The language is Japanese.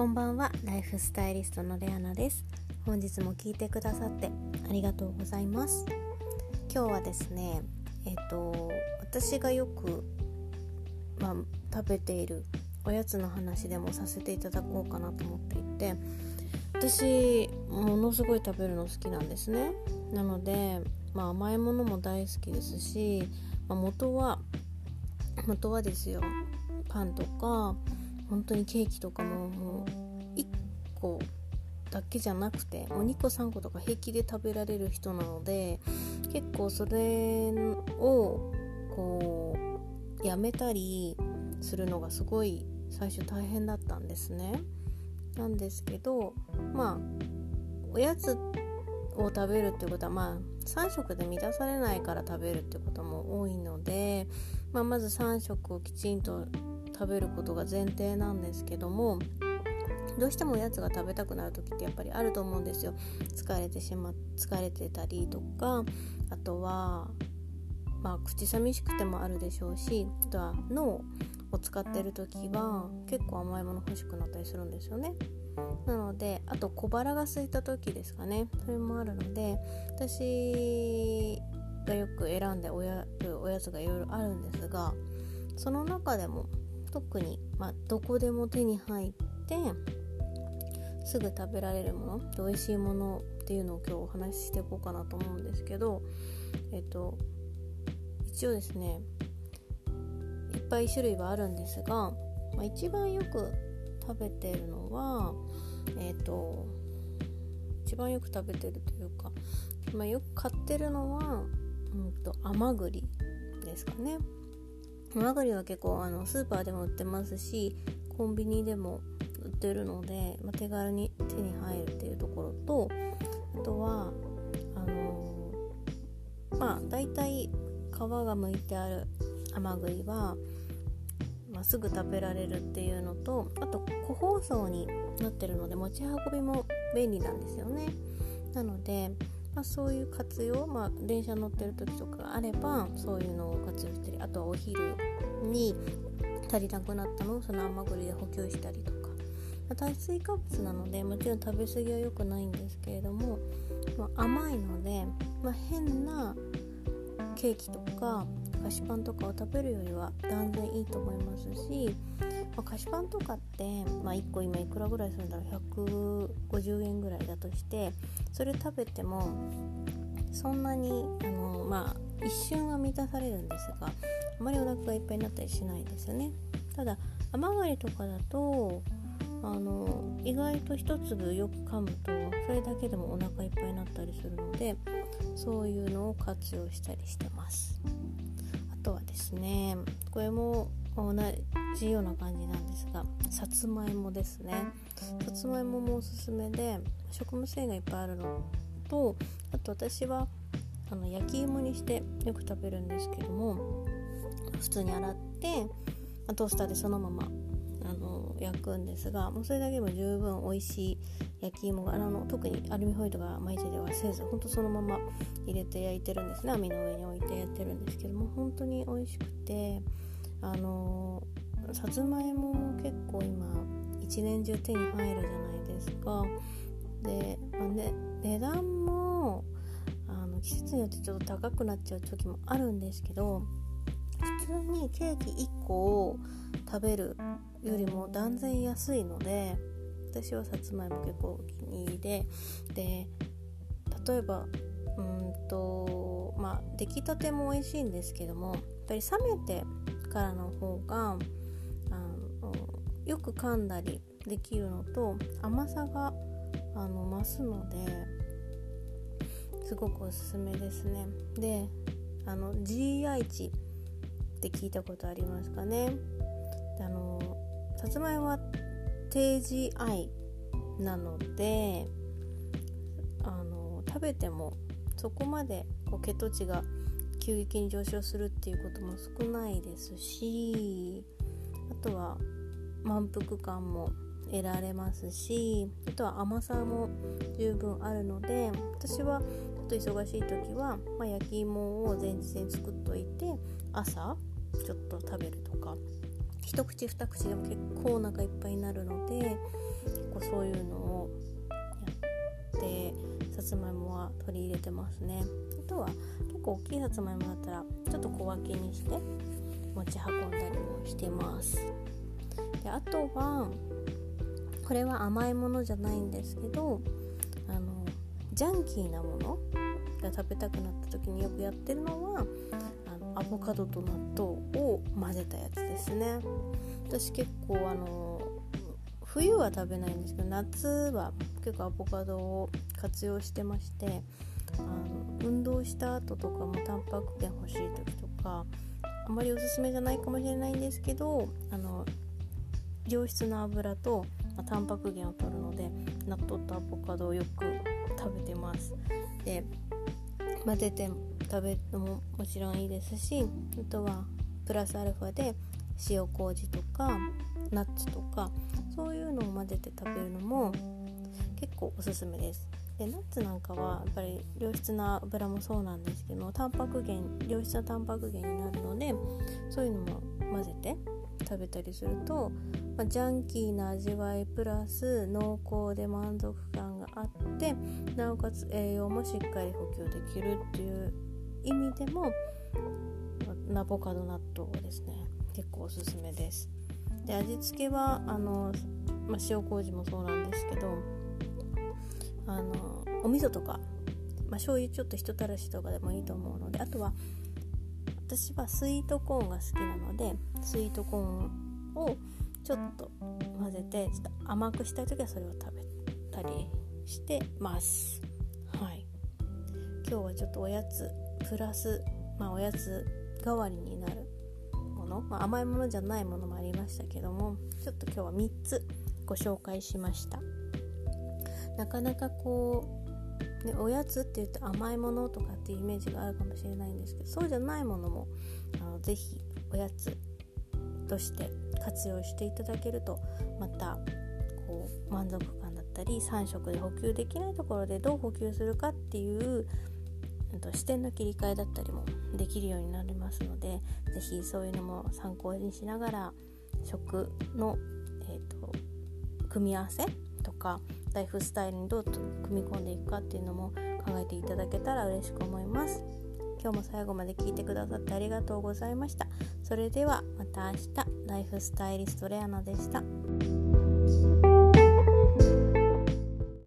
こんばんは。ライフスタイリストのレアナです。本日も聞いてくださってありがとうございます。今日はですねえっ、と私がよくまあ、食べているおやつの話でもさせていただこうかなと思っていて私ものすごい食べるの好きなんですね。なので、まあ、甘いものも大好きですし、まあ、元は元はですよ。パンとか本当にケーキとかももう個だけじゃなくてもう2個3個とか平気で食べられる人なので結構それをこうやめたりするのがすごい最初大変だったんですね。なんですけどまあおやつを食べるっていうことはまあ3食で満たされないから食べるってことも多いので、まあ、まず3食をきちんと食べることが前提なんですけどもどうしてもおやつが食べたくなる時ってやっぱりあると思うんですよ。疲れてしま疲れてたりとかあとはまあ口寂しくてもあるでしょうしあとは脳を使ってる時は結構甘いもの欲しくなったりするんですよね。なのであと小腹が空いた時ですかね。それもあるので私がよく選んでおやおやつがいろいろあるんですがその中でも特に、まあ、どこでも手に入ってすぐ食べられるもの美味しいものっていうのを今日お話ししていこうかなと思うんですけどえっと一応ですねいっぱい種類はあるんですが、まあ、一番よく食べてるのはえっと一番よく食べてるというか、まあ、よく買ってるのは、うんと甘栗ですかね。マグリは結構あのスーパーでも売ってますしコンビニでも売ってるので、まあ、手軽に手に入るっていうところとあとはあのー、まあ大体皮が剥いてある甘栗は、まあ、すぐ食べられるっていうのとあと個包装になってるので持ち運びも便利なんですよね。なのでまあ、そういう活用、まあ、電車乗ってる時とかがあればそういうのを活用したりあとはお昼に足りなくなったのをその甘栗で補給したりとか、炭水化物なのでもちろん食べ過ぎは良くないんですけれども、まあ、甘いので、まあ、変なケーキとか菓子パンとかを食べるよりは断然いいと思いますし、まあ、菓子パンとかって、まあ、1個今いくらぐらいするんだろう150円ぐらいだとしてそれ食べてもそんなにあの、まあ、一瞬は満たされるんですがあまりお腹がいっぱいになったりしないですよね。ただ甘がりとかだとあの意外と一粒よく噛むとそれだけでもお腹いっぱいになったりするのでそういうのを活用したりしてます。あとはですねこれも同じような感じなんですがさつまいもですね。さつまいももおすすめで食物繊維がいっぱいあるのとあと私はあの焼き芋にしてよく食べるんですけども普通に洗ってトースターでそのままあの焼くんですがもうそれだけでも十分美味しい焼き芋があの特にアルミホイルが巻いてではせずほんとそのまま入れて焼いてるんですね。網の上に置いてやってるんですけども本当に美味しくてあのさつまいもも結構今一年中手に入るじゃないですか。で、まあね、値段もあの季節によってちょっと高くなっちゃう時もあるんですけど普通にケーキ1個を食べるよりも断然安いので私はさつまいも結構お気に入りでで例えばうんとまあ出来たても美味しいんですけどもやっぱり冷めてからの方があのよく噛んだりできるのと甘さがあの増すのですごくおすすめですね。であの GI 値って聞いたことありますかね。あのさつまいもは低 GI なのであの食べてもそこまでこう血糖値が急激に上昇するっていうことも少ないですしあとは満腹感も得られますしあとは甘さも十分あるので私はちょっと忙しい時は、まあ、焼き芋を前日に作っといて朝ちょっと食べるとか。一口二口でも結構お腹いっぱいになるので結構そういうのをやってさつまいもは取り入れてますね。あとは結構大きいさつまいもだったらちょっと小分けにして持ち運んだりもしてます。であとはこれは甘いものじゃないんですけどあのジャンキーなものが食べたくなった時によくやってるのはアボカドと納豆を混ぜたやつですね。私結構あの冬は食べないんですけど夏は結構アボカドを活用してましてあの運動した後とかもタンパク源欲しい時とかあまりおすすめじゃないかもしれないんですけどあの良質な油と、まあ、タンパク源を取るので納豆とアボカドをよく食べてます。で混ぜて食べるのももちろんいいですしあとはプラスアルファで塩麹とかナッツとかそういうのを混ぜて食べるのも結構おすすめです。でナッツなんかはやっぱり良質な油もそうなんですけどタンパク源良質なタンパク源になるのでそういうのも混ぜて食べたりすると、まあ、ジャンキーな味わいプラス濃厚で満足感があってなおかつ栄養もしっかり補給できるっていう意味でもアボカド納豆はですね結構おすすめです。で味付けはあの、まあ、塩麹もそうなんですけどあのお味噌とか、まあ、醤油ちょっとひとたらしとかでもいいと思うのであとは私はスイートコーンが好きなのでスイートコーンをちょっと混ぜてちょっと甘くしたい時はそれを食べたりしてます。はい。今日はちょっとおやつプラスまあおやつ代わりになるもの、まあ、甘いものじゃないものもありましたけどもちょっと今日は3つご紹介しました。なかなかこう、ね、おやつって言って甘いものとかっていうイメージがあるかもしれないんですけどそうじゃないものもあのぜひおやつとして活用していただけるとまたこう満足感だったり3食で補給できないところでどう補給するかっていう視点の切り替えだったりもできるようになりますので是非そういうのも参考にしながら食の、えーと、組み合わせとかライフスタイルにどう組み込んでいくかっていうのも考えていただけたら嬉しく思います。今日も最後まで聞いてくださってありがとうございました。それではまた明日ライフスタイリストレアナでした。